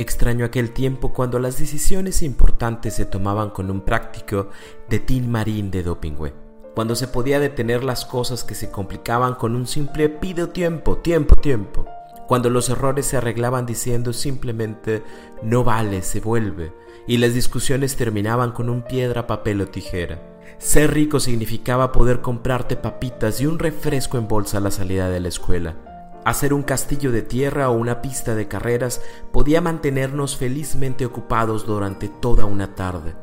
Extraño aquel tiempo cuando las decisiones importantes se tomaban con un práctico de Tin Marín de Dopingüe. Cuando se podía detener las cosas que se complicaban con un simple pido tiempo, tiempo, tiempo. Cuando los errores se arreglaban diciendo simplemente no vale, se vuelve. Y las discusiones terminaban con un piedra, papel o tijera. Ser rico significaba poder comprarte papitas y un refresco en bolsa a la salida de la escuela. Hacer un castillo de tierra o una pista de carreras podía mantenernos felizmente ocupados durante toda una tarde.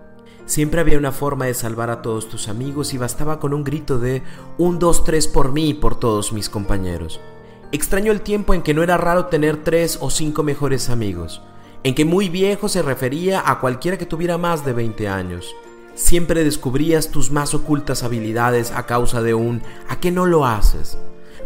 Siempre había una forma de salvar a todos tus amigos y bastaba con un grito de un, dos, tres por mí y por todos mis compañeros. Extraño el tiempo en que no era raro tener tres o cinco mejores amigos, en que muy viejo se refería a cualquiera que tuviera más de 20 años. Siempre descubrías tus más ocultas habilidades a causa de un ¿a qué no lo haces?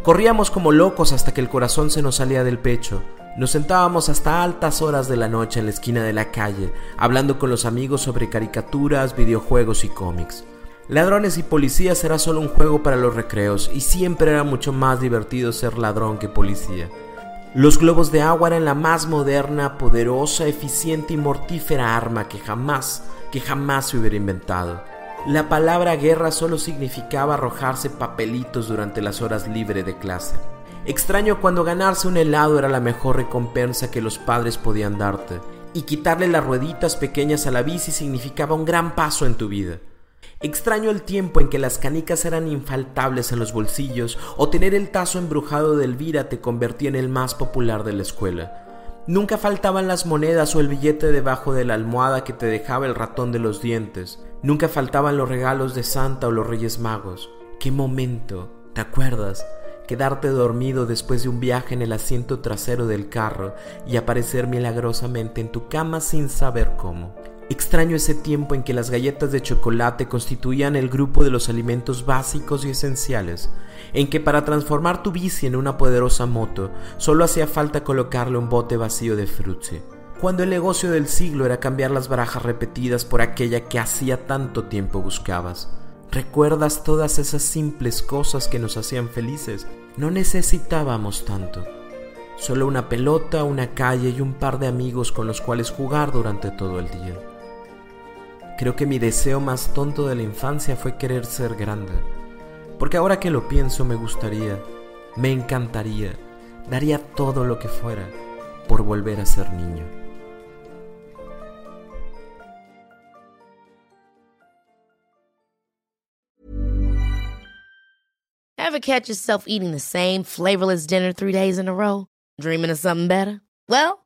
Corríamos como locos hasta que el corazón se nos salía del pecho. Nos sentábamos hasta altas horas de la noche en la esquina de la calle, hablando con los amigos sobre caricaturas, videojuegos y cómics. Ladrones y policías era solo un juego para los recreos y siempre era mucho más divertido ser ladrón que policía. Los globos de agua eran la más moderna, poderosa, eficiente y mortífera arma que jamás, que jamás se hubiera inventado. La palabra guerra solo significaba arrojarse papelitos durante las horas libres de clase. Extraño cuando ganarse un helado era la mejor recompensa que los padres podían darte, y quitarle las rueditas pequeñas a la bici significaba un gran paso en tu vida. Extraño el tiempo en que las canicas eran infaltables en los bolsillos o tener el tazo embrujado de Elvira te convertía en el más popular de la escuela. Nunca faltaban las monedas o el billete debajo de la almohada que te dejaba el ratón de los dientes. Nunca faltaban los regalos de Santa o los Reyes Magos. ¿Qué momento? ¿Te acuerdas? Quedarte dormido después de un viaje en el asiento trasero del carro y aparecer milagrosamente en tu cama sin saber cómo. Extraño ese tiempo en que las galletas de chocolate constituían el grupo de los alimentos básicos y esenciales, en que para transformar tu bici en una poderosa moto solo hacía falta colocarle un bote vacío de frutzi. Cuando el negocio del siglo era cambiar las barajas repetidas por aquella que hacía tanto tiempo buscabas. ¿Recuerdas todas esas simples cosas que nos hacían felices? No necesitábamos tanto. Solo una pelota, una calle y un par de amigos con los cuales jugar durante todo el día. Creo que mi deseo más tonto de la infancia fue querer ser grande. Porque ahora que lo pienso me gustaría, me encantaría, daría todo lo que fuera por volver a ser niño. Ever catch yourself eating the same flavorless dinner three days in a row? Dreaming of something better? Well,